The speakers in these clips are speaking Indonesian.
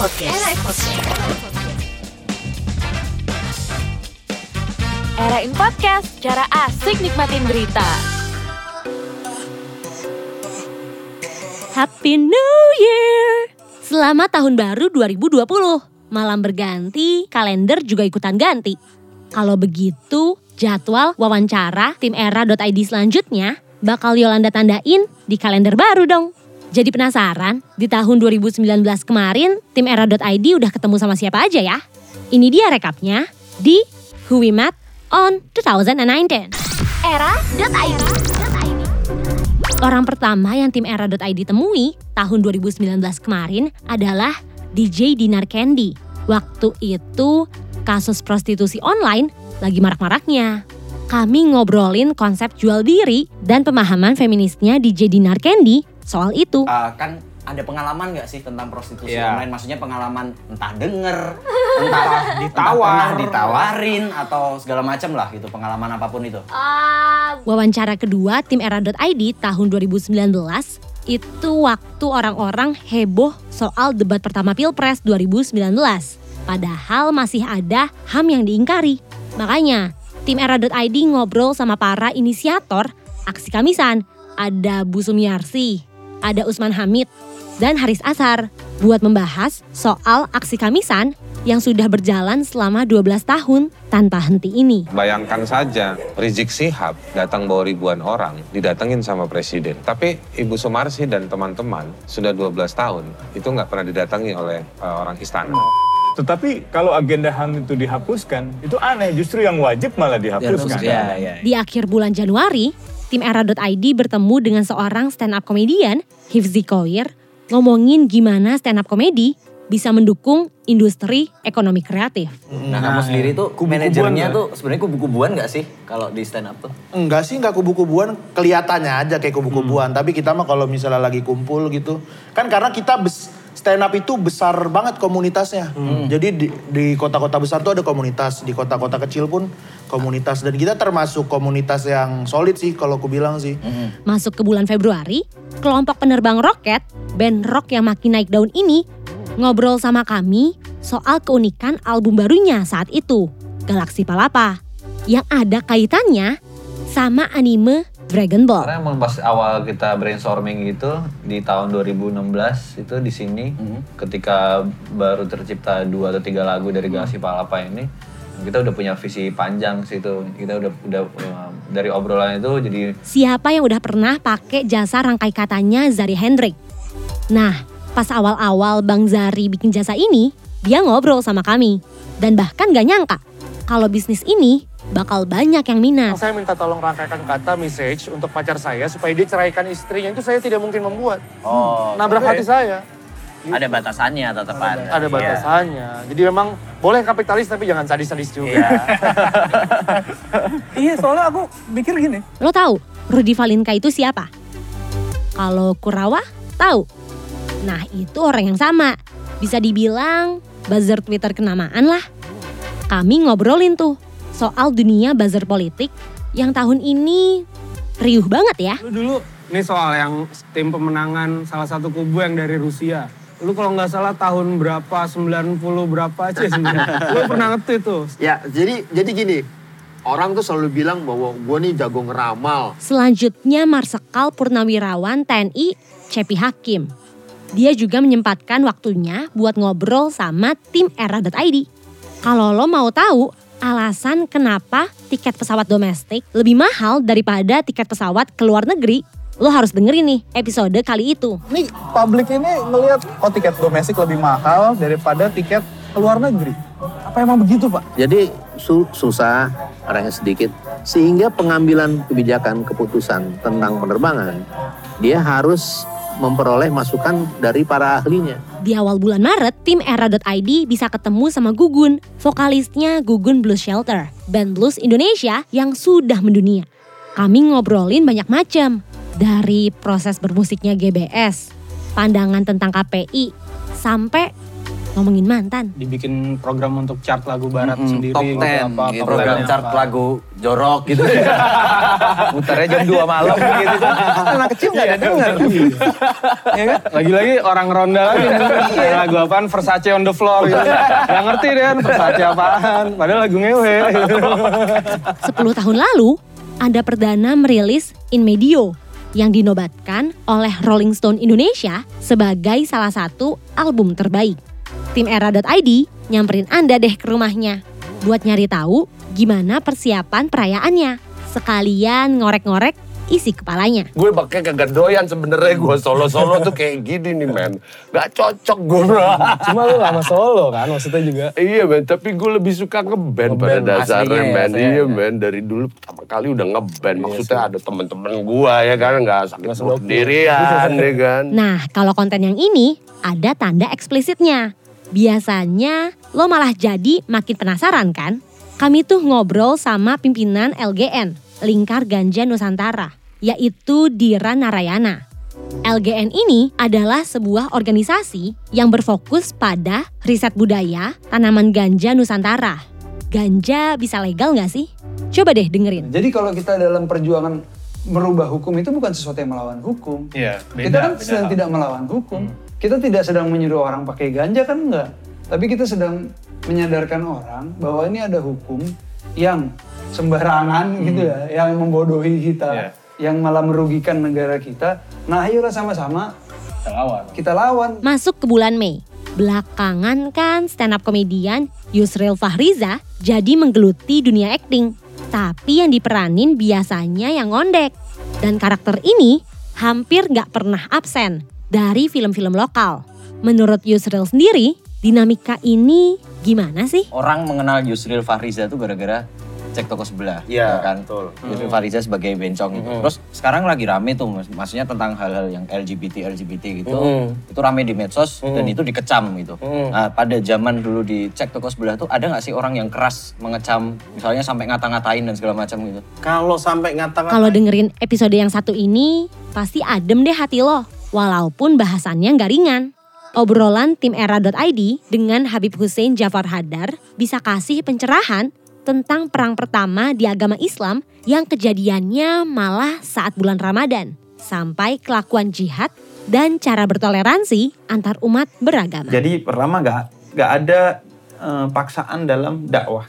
Podcast. Era Podcast. Era in Podcast, cara asik nikmatin berita. Happy New Year! Selamat tahun baru 2020. Malam berganti, kalender juga ikutan ganti. Kalau begitu, jadwal wawancara tim era.id selanjutnya bakal Yolanda tandain di kalender baru dong. Jadi penasaran, di tahun 2019 kemarin tim era.id udah ketemu sama siapa aja ya? Ini dia rekapnya di Who We Met on 2019. Era.id. Orang pertama yang tim era.id temui tahun 2019 kemarin adalah DJ Dinar Candy. Waktu itu kasus prostitusi online lagi marak-maraknya. Kami ngobrolin konsep jual diri dan pemahaman feminisnya DJ Dinar Candy soal itu. Uh, kan ada pengalaman nggak sih tentang prostitusi Iya. online? Maksudnya pengalaman entah denger, entah ditawar. entah ditawarin atau segala macam lah gitu pengalaman apa pun itu. Wawancara kedua tim era.id tahun 2019 itu waktu orang-orang heboh soal debat pertama Pilpres 2019. Padahal masih ada HAM yang diingkari. Makanya tim era.id ngobrol sama para inisiator aksi kamisan. Ada Bu Sumiarsi, ada Usman Hamid, dan Haris Asar buat membahas soal aksi kamisan yang sudah berjalan selama 12 tahun tanpa henti ini. Bayangkan saja Rizik Sihab datang bawa ribuan orang, didatengin sama presiden. Tapi Ibu Sumarsi dan teman-teman sudah 12 tahun, itu nggak pernah didatangi oleh uh, orang istana. Tetapi kalau agenda HAM itu dihapuskan, itu aneh. Justru yang wajib malah dihapuskan. Ya, ya. Di akhir bulan Januari, tim era.id bertemu dengan seorang stand up comedian, Hifzi Koir, ngomongin gimana stand up comedy bisa mendukung industri ekonomi kreatif. Nah, kamu sendiri tuh kubu-kubuan manajernya tuh sebenarnya kubu-kubuan nggak sih kalau di stand up tuh? Enggak sih, enggak kubu-kubuan. Kelihatannya aja kayak kubu-kubuan. Tapi kita mah kalau misalnya lagi kumpul gitu. Kan karena kita bes- stand up itu besar banget komunitasnya. Jadi di, di kota-kota besar tuh ada komunitas. Di kota-kota kecil pun komunitas. Dan kita termasuk komunitas yang solid sih kalau aku bilang sih. Masuk ke bulan Februari, kelompok penerbang roket, band rock yang makin naik daun ini, ngobrol sama kami soal keunikan album barunya saat itu, Galaksi Palapa, yang ada kaitannya sama anime Dragon Ball. Karena emang pas awal kita brainstorming gitu di tahun 2016 itu di sini ketika baru tercipta dua atau tiga lagu dari Galaksi Palapa ini kita udah punya visi panjang sih itu kita udah udah um, dari obrolan itu jadi Siapa yang udah pernah pakai jasa rangkai katanya Zari Hendrik? Nah, pas awal-awal Bang Zari bikin jasa ini, dia ngobrol sama kami. Dan bahkan gak nyangka, kalau bisnis ini bakal banyak yang minat. Saya minta tolong rangkaikan kata message untuk pacar saya supaya dia ceraikan istrinya itu saya tidak mungkin membuat. Oh, Nabrak hati saya. ada batasannya tetap ada. Ada batasannya. Jadi memang boleh kapitalis tapi jangan sadis-sadis juga. Iya. Iya, soalnya aku mikir gini. Lo tahu Rudy Valinka itu siapa? Kalau Kurawa, tahu. Nah, itu orang yang sama. Bisa dibilang buzzer Twitter kenamaan lah. Kami ngobrolin tuh soal dunia buzzer politik yang tahun ini riuh banget ya. Lu dulu, ini soal yang tim pemenangan salah satu kubu yang dari Rusia. Lu kalau nggak salah tahun berapa, 90 berapa aja sebenarnya. Lu pernah nge-tweet tuh. Ya, jadi jadi gini. Orang tuh selalu bilang bahwa gue nih jago ngeramal. Selanjutnya Marsekal Purnawirawan TNI Cepi Hakim. Dia juga menyempatkan waktunya buat ngobrol sama tim era.id. Kalau lo mau tahu alasan kenapa tiket pesawat domestik lebih mahal daripada tiket pesawat ke luar negeri, lo harus dengerin nih episode kali itu. Nih, publik ini ngelihat oh tiket domestik lebih mahal daripada tiket ke luar negeri. Apa emang begitu, Pak? Jadi su- susah, orangnya sedikit. Sehingga pengambilan kebijakan keputusan tentang penerbangan, dia harus memperoleh masukan dari para ahlinya. Di awal bulan Maret, tim era.id bisa ketemu sama Gugun, vokalisnya Gugun Blues Shelter, band blues Indonesia yang sudah mendunia. Kami ngobrolin banyak macam, dari proses bermusiknya GBS, pandangan tentang KPI, sampai ngomongin mantan. Dibikin program untuk chart lagu barat Mm-mm, sendiri top gitu 10 apa, gitu. program 10 chart apa. lagu jorok gitu. Muternya jam 2 malam gitu kan. Anak kecil nggak ada denger. Ya kan? Lagi-lagi orang ronda lagi. Kayak lagu apaan Versace on the floor gitu. Gak ngerti deh kan Versace apaan. Padahal lagu ngewe. 10 tahun lalu, ada perdana merilis In Medio yang dinobatkan oleh Rolling Stone Indonesia sebagai salah satu album terbaik. Tim Era.id nyamperin Anda deh ke rumahnya buat nyari tahu gimana persiapan perayaannya. Sekalian ngorek-ngorek isi kepalanya. Gue pakai kagak doyan sebenarnya gue solo-solo tuh kayak gini nih men. Gak cocok gue. Cuma lu lama solo kan maksudnya juga. Iya men, tapi gue lebih suka ngeband pada Ngeband dasarnya aslinya ya, men. saya, Iya ya. men, dari dulu pertama kali udah ngeband. Maksudnya ada temen-temen gue ya kan, gak sakit perut sendirian ya kan. Nah, kalau konten yang ini ada tanda eksplisitnya. Biasanya lo malah jadi makin penasaran kan? Kami tuh ngobrol sama pimpinan LGN, Lingkar Ganja Nusantara, yaitu Dira Narayana. LGN ini adalah sebuah organisasi yang berfokus pada riset budaya tanaman ganja Nusantara. Ganja bisa legal nggak sih? Coba deh dengerin. Jadi kalau kita dalam perjuangan merubah hukum itu bukan sesuatu yang melawan hukum. Iya, beda, kita kan beda sedang hal. tidak melawan hukum. Kita tidak sedang menyuruh orang pakai ganja kan enggak. Tapi kita sedang menyadarkan orang bahwa ini ada hukum yang sembarangan gitu ya, yang membodohi kita, yang malah merugikan negara kita. Nah, ayolah sama-sama Kita lawan. kita lawan. Masuk ke bulan Mei. Belakangan kan stand up komedian Yusril Fahriza jadi menggeluti dunia akting. Tapi yang diperanin biasanya yang ngondek. Dan karakter ini hampir nggak pernah absen dari film-film lokal. Menurut Yusril sendiri, dinamika ini gimana sih? Orang mengenal Yusril Fahriza tuh gara-gara cek toko sebelah. Iya, ya kan? betul. Yusril Fahriza sebagai bencong gitu. Mm. Terus sekarang lagi rame tuh, mas- maksudnya tentang hal-hal yang LGBT LGBT gitu. Mm. Itu rame di medsos dan Mm. itu dikecam gitu. Mm. Nah, pada zaman dulu di cek toko sebelah tuh ada nggak sih orang yang keras mengecam, misalnya sampai ngata-ngatain dan segala macam gitu? Kalau sampai ngata-ngata Kalau dengerin episode yang satu ini, pasti adem deh hati lo. Walaupun bahasannya nggak ringan. Obrolan tim era.id dengan Habib Hussein Jafar Hadar bisa kasih pencerahan tentang perang pertama di agama Islam yang kejadiannya malah saat bulan Ramadan. Sampai kelakuan jihad dan cara bertoleransi antar umat beragama. Jadi pertama nggak nggak ada eh, paksaan dalam dakwah,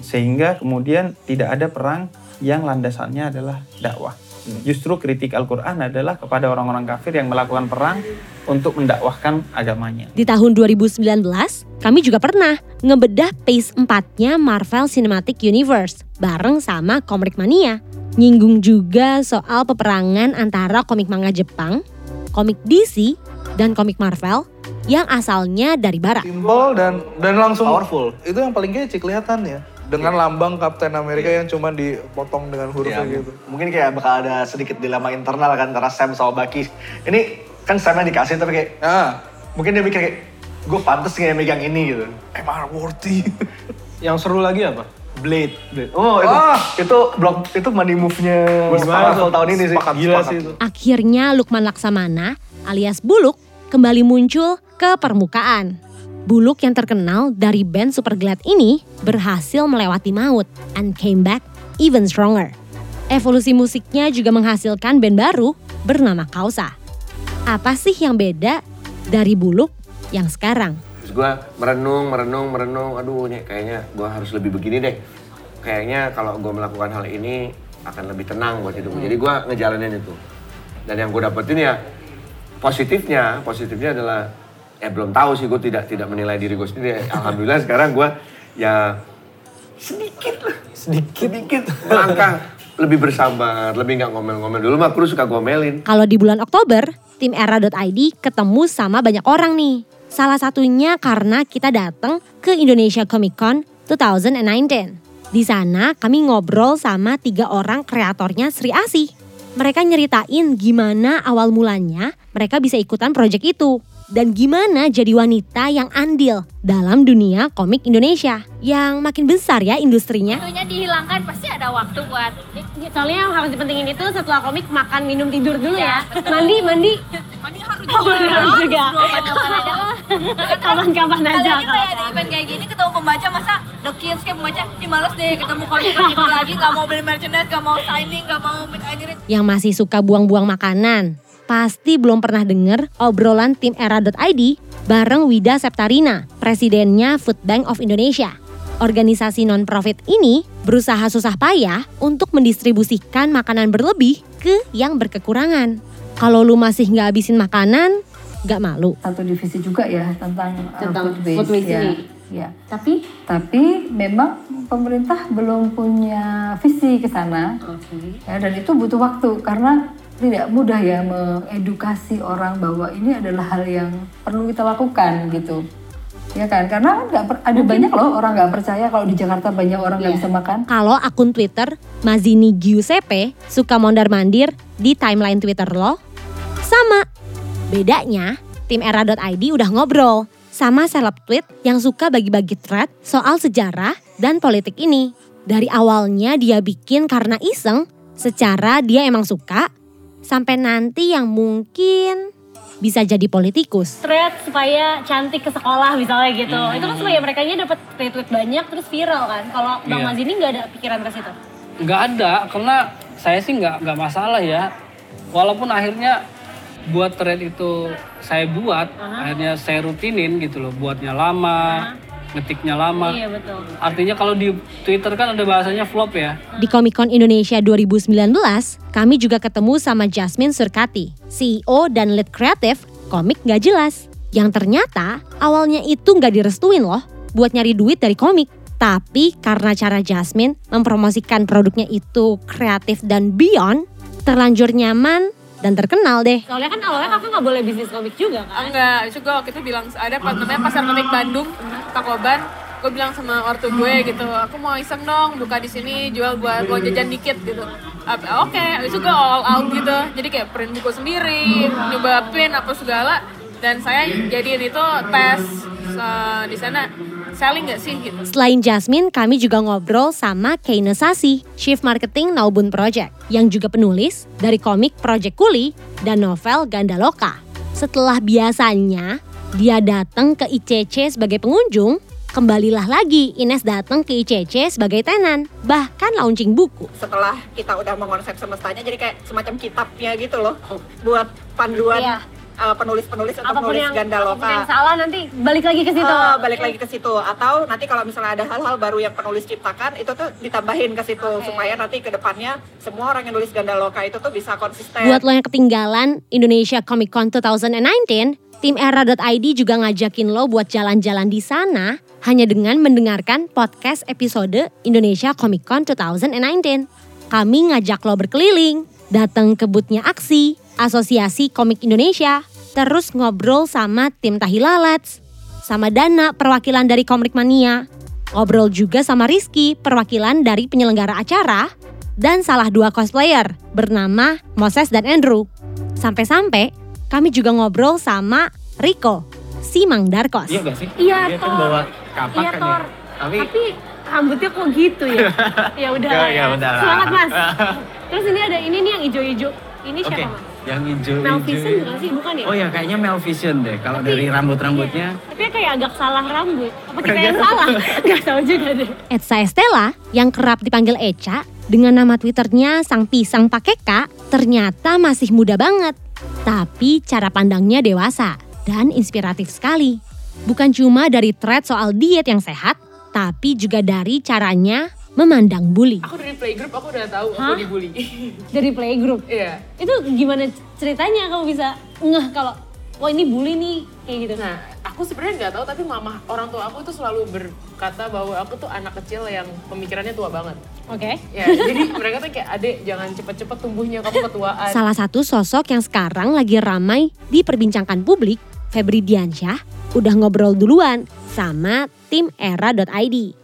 sehingga kemudian tidak ada perang yang landasannya adalah dakwah. Justru kritik Al-Quran adalah kepada orang-orang kafir yang melakukan perang untuk mendakwahkan agamanya. Di tahun 2019, kami juga pernah ngebedah Phase 4-nya Marvel Cinematic Universe bareng sama Komik Mania. Nyinggung juga soal peperangan antara komik manga Jepang, komik DC, dan komik Marvel yang asalnya dari barat. Simbol dan dan langsung powerful. Itu yang paling kece kelihatan ya. Dengan lambang Kapten Amerika yang cuma dipotong dengan hurufnya Iya, gitu. Mungkin kayak bakal ada sedikit dilema internal kan antara Sam sama Bucky. Ini kan Samnya dikasih tapi kayak, mungkin dia mikir kayak, gue pantas nggak megang ini gitu. Am I worthy? Yang seru lagi apa? Blade. Blade. Oh itu, Ah. itu blok itu money move-nya Marvel tahun ini sih. Gila sih itu. Akhirnya Lukman Laksamana alias Buluk kembali muncul ke permukaan. Buluk yang terkenal dari band Superglad ini berhasil melewati maut and came back even stronger. Evolusi musiknya juga menghasilkan band baru bernama Kausa. Apa sih yang beda dari Buluk yang sekarang? Terus gue merenung, merenung, merenung. Aduh, nih kayaknya gue harus lebih begini deh. Kayaknya kalau gue melakukan hal ini akan lebih tenang buat hidup gue. Jadi gue ngejalanin itu. Dan yang gue dapetin ya positifnya, positifnya adalah ya belum tahu sih gue tidak tidak menilai diri gue sendiri. Alhamdulillah sekarang gue ya sedikit lah, sedikit, sedikit melangkah lebih bersabar, lebih nggak ngomel-ngomel. Dulu mah kru suka gomelin. Kalau di bulan Oktober, tim era.id ketemu sama banyak orang nih. Salah satunya karena kita datang ke Indonesia Comic Con 2019. Di sana kami ngobrol sama tiga orang kreatornya Sri Asih. Mereka nyeritain gimana awal mulanya mereka bisa ikutan proyek itu. Dan gimana jadi wanita yang andil dalam dunia komik Indonesia. Yang makin besar ya industrinya. Waktunya dihilangkan pasti ada waktu buat Soalnya yang harus dipentingin itu setelah komik makan, minum, tidur dulu ya. Mandi, mandi. mandi harus Oh, harus juga. Kapan-kapan aja. Kalau kayak di event kayak gini ketemu pembaca masa the kids kayak pembaca, ih males deh ketemu komik gitu lagi, gak mau beli merchandise, gak mau signing, gak mau meet. Yang masih suka buang-buang makanan, pasti belum pernah denger obrolan tim era.id bareng Wida Septarina, presidennya Food Bank of Indonesia. Organisasi non-profit ini berusaha susah payah untuk mendistribusikan makanan berlebih ke yang berkekurangan. Kalau lu masih nggak habisin makanan, nggak malu. Satu divisi juga ya tentang, uh, Tentang food waste. food waste ya. ini. Ya. Tapi tapi memang pemerintah belum punya visi ke sana. Ya, dan itu butuh waktu karena tidak mudah ya mengedukasi orang bahwa ini adalah hal yang perlu kita lakukan gitu. Ya kan, karena nggak per- ada banyak loh orang nggak percaya kalau di Jakarta banyak orang nggak bisa makan. Kalau akun Twitter Mazini Giuseppe suka mondar-mandir di timeline Twitter lo, sama. Bedanya, tim era.id udah ngobrol sama seleb tweet yang suka bagi-bagi thread soal sejarah dan politik ini. Dari awalnya dia bikin karena iseng, secara dia emang suka, sampai nanti yang mungkin bisa jadi politikus. thread supaya cantik ke sekolah misalnya gitu. Itu kan supaya mereka dapat retweet banyak terus viral kan. Kalau Bang Iya. Mazini nggak ada pikiran ke situ. nggak ada karena saya sih nggak nggak masalah ya walaupun akhirnya buat thread itu saya buat akhirnya saya rutinin gitu loh buatnya lama ngetiknya lama Iya betul. artinya kalau di Twitter kan ada bahasanya flop ya Di Comic Con Indonesia 2019, kami juga ketemu sama Jasmine Surkati, CEO dan lead kreatif komik Nggak Jelas. Yang ternyata awalnya itu nggak direstuin loh buat nyari duit dari komik. Tapi karena cara Jasmine mempromosikan produknya itu kreatif dan beyond, terlanjur nyaman dan terkenal deh. Soalnya kan awalnya kakak nggak boleh bisnis komik juga kan? Enggak, itu gue waktu itu bilang ada apa namanya pasar komik Bandung, Takoban. Gue bilang sama ortu gue gitu, aku mau iseng dong buka di sini jual buat buat jajan dikit gitu. Oke, itu gue all out gitu. Jadi kayak print buku sendiri, nyoba pin apa segala. Dan saya jadiin itu tes uh, di sana selling gak sih gitu. Selain Jasmine, kami juga ngobrol sama Keina Sasi, Chief Marketing Naubun Project, yang juga penulis dari komik Project Kuli dan novel Gandaloka. Setelah biasanya dia datang ke ICC sebagai pengunjung, kembalilah lagi Ines datang ke ICC sebagai tenan, bahkan launching buku. setelah kita udah mengonsep semestanya jadi kayak semacam kitabnya gitu loh buat panduan uh, penulis-penulis untuk Iya. Apa pun nulis yang, ganda apa pun loka. yang salah nanti balik lagi ke situ. Uh, balik lagi ke situ atau nanti kalau misalnya ada hal-hal baru yang penulis ciptakan itu tuh ditambahin ke situ supaya nanti ke depannya semua orang yang nulis ganda loka itu tuh bisa konsisten. Buat lo yang ketinggalan Indonesia Comic Con 2019, tim era.id juga ngajakin lo buat jalan-jalan di sana hanya dengan mendengarkan podcast episode Indonesia Comic Con 2019. Kami ngajak lo berkeliling, datang ke boothnya Aksi, Asosiasi Komik Indonesia, terus ngobrol sama tim Tahilalads, sama Dana perwakilan dari Komik Mania, ngobrol juga sama Rizky perwakilan dari penyelenggara acara, dan salah dua cosplayer bernama Moses dan Andrew. Sampai-sampai kami juga ngobrol sama Rico, si Mang Darkos. iya gak sih Iya, Dia kan Tor. bawa kapak Iya, kan Tor. ya tapi Tapi rambutnya kok gitu ya? ya udah. Ya, ya udah lah. Semangat mas. Terus ini ada ini nih yang hijau-hijau. Ini siapa mas? Yang hijau Mel hijau Vision itu- bukan sih? Bukan ya? oh ya kayaknya Mel Vision deh kalau Tapi- dari rambut-rambutnya Tapi kayak agak salah rambut. Apa kita yang salah? Gak tahu juga deh. Etsa Estella yang kerap dipanggil Eca dengan nama Twitternya Sang Pisang Pakai K ternyata masih muda banget. Tapi cara pandangnya dewasa dan inspiratif sekali. Bukan cuma dari thread soal diet yang sehat, tapi juga dari caranya memandang bully. Aku dari playgroup aku udah tahu Hah? aku dibully. Dari playgroup? Iya. Itu gimana ceritanya kamu bisa ngeh kalau wah ini bully nih kayak gitu. Nah, aku sebenarnya nggak tahu tapi mama orang tua aku tuh selalu berkata bahwa aku tuh anak kecil yang pemikirannya tua banget. Oke. Ya, jadi mereka tuh kayak adek jangan cepet-cepet tumbuhnya kamu ketuaan. Salah satu sosok yang sekarang lagi ramai diperbincangkan publik, Febri Diansyah, udah ngobrol duluan sama tim era.id.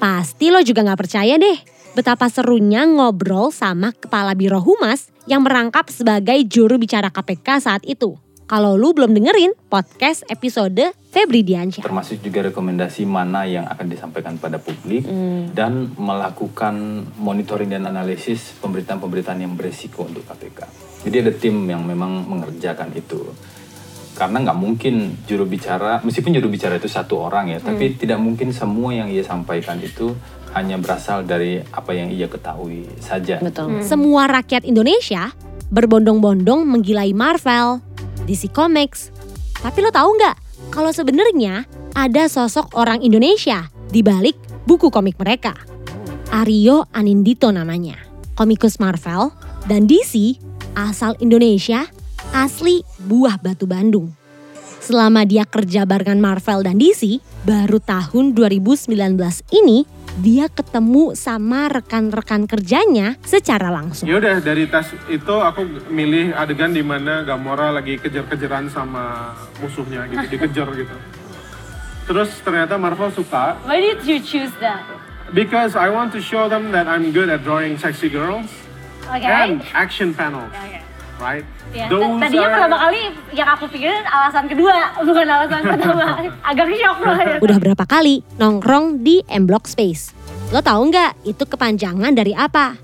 Pasti lo juga nggak percaya deh betapa serunya ngobrol sama Kepala Biro Humas yang merangkap sebagai juru bicara KPK saat itu. Kalau lu belum dengerin podcast episode Febri Diansyah. termasuk juga rekomendasi mana yang akan disampaikan pada publik Hmm. dan melakukan monitoring dan analisis pemberitaan-pemberitaan yang beresiko untuk KPK. Jadi ada tim yang memang mengerjakan itu. Karena nggak mungkin juru bicara meskipun juru bicara itu satu orang ya tapi Hmm. tidak mungkin semua yang ia sampaikan itu hanya berasal dari apa yang ia ketahui saja Betul. Semua rakyat Indonesia berbondong-bondong menggilai Marvel, DC Comics. Tapi lo tahu nggak kalau sebenarnya ada sosok orang Indonesia di balik buku komik mereka. Aryo Anindito namanya. Komikus Marvel dan DC asal Indonesia, asli buah batu Bandung. Selama dia kerja barengan Marvel dan DC, baru tahun 2019 ini dia ketemu sama rekan-rekan kerjanya secara langsung. Ya udah dari tas itu aku milih adegan di mana Gamora lagi kejar-kejaran sama musuhnya gitu, dikejar gitu. Terus ternyata Marvel suka Why did you choose that? because I want to show them that I'm good at drawing sexy girls Oke. and action panels, right? Ya, Those tadinya are- pertama kali yang aku pikirin alasan kedua, bukan alasan pertama. Agak shock loh. Udah berapa kali nongkrong di M Block Space? Lo tahu nggak itu kepanjangan dari apa?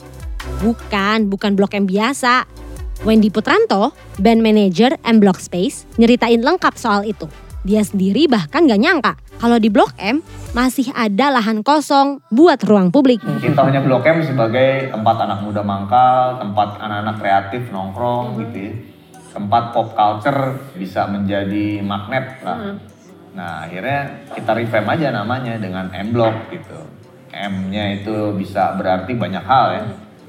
Bukan, bukan Blok M biasa. Wendy Putranto, band manager M Block Space, nyeritain lengkap soal itu. Dia sendiri bahkan gak nyangka kalau di Blok M masih ada lahan kosong buat ruang publik. Kita hanya Blok M sebagai tempat anak muda mangkal, tempat anak-anak kreatif nongkrong gitu ya. Tempat pop culture bisa menjadi magnet lah. Nah akhirnya kita revamp aja namanya dengan M Block gitu. M-nya itu bisa berarti banyak hal ya.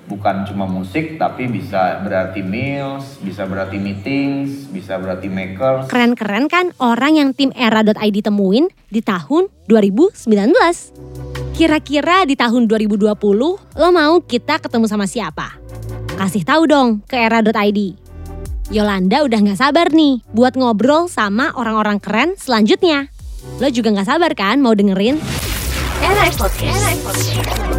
Bukan cuma musik tapi bisa berarti meals, bisa berarti meetings, bisa berarti makers. Keren-keren kan orang yang tim era.id temuin di tahun 2019. Kira-kira di tahun 2020 lo mau kita ketemu sama siapa? Kasih tahu dong ke era.id. Yolanda udah gak sabar nih buat ngobrol sama orang-orang keren selanjutnya. Lo juga gak sabar kan mau dengerin? Era Podcast.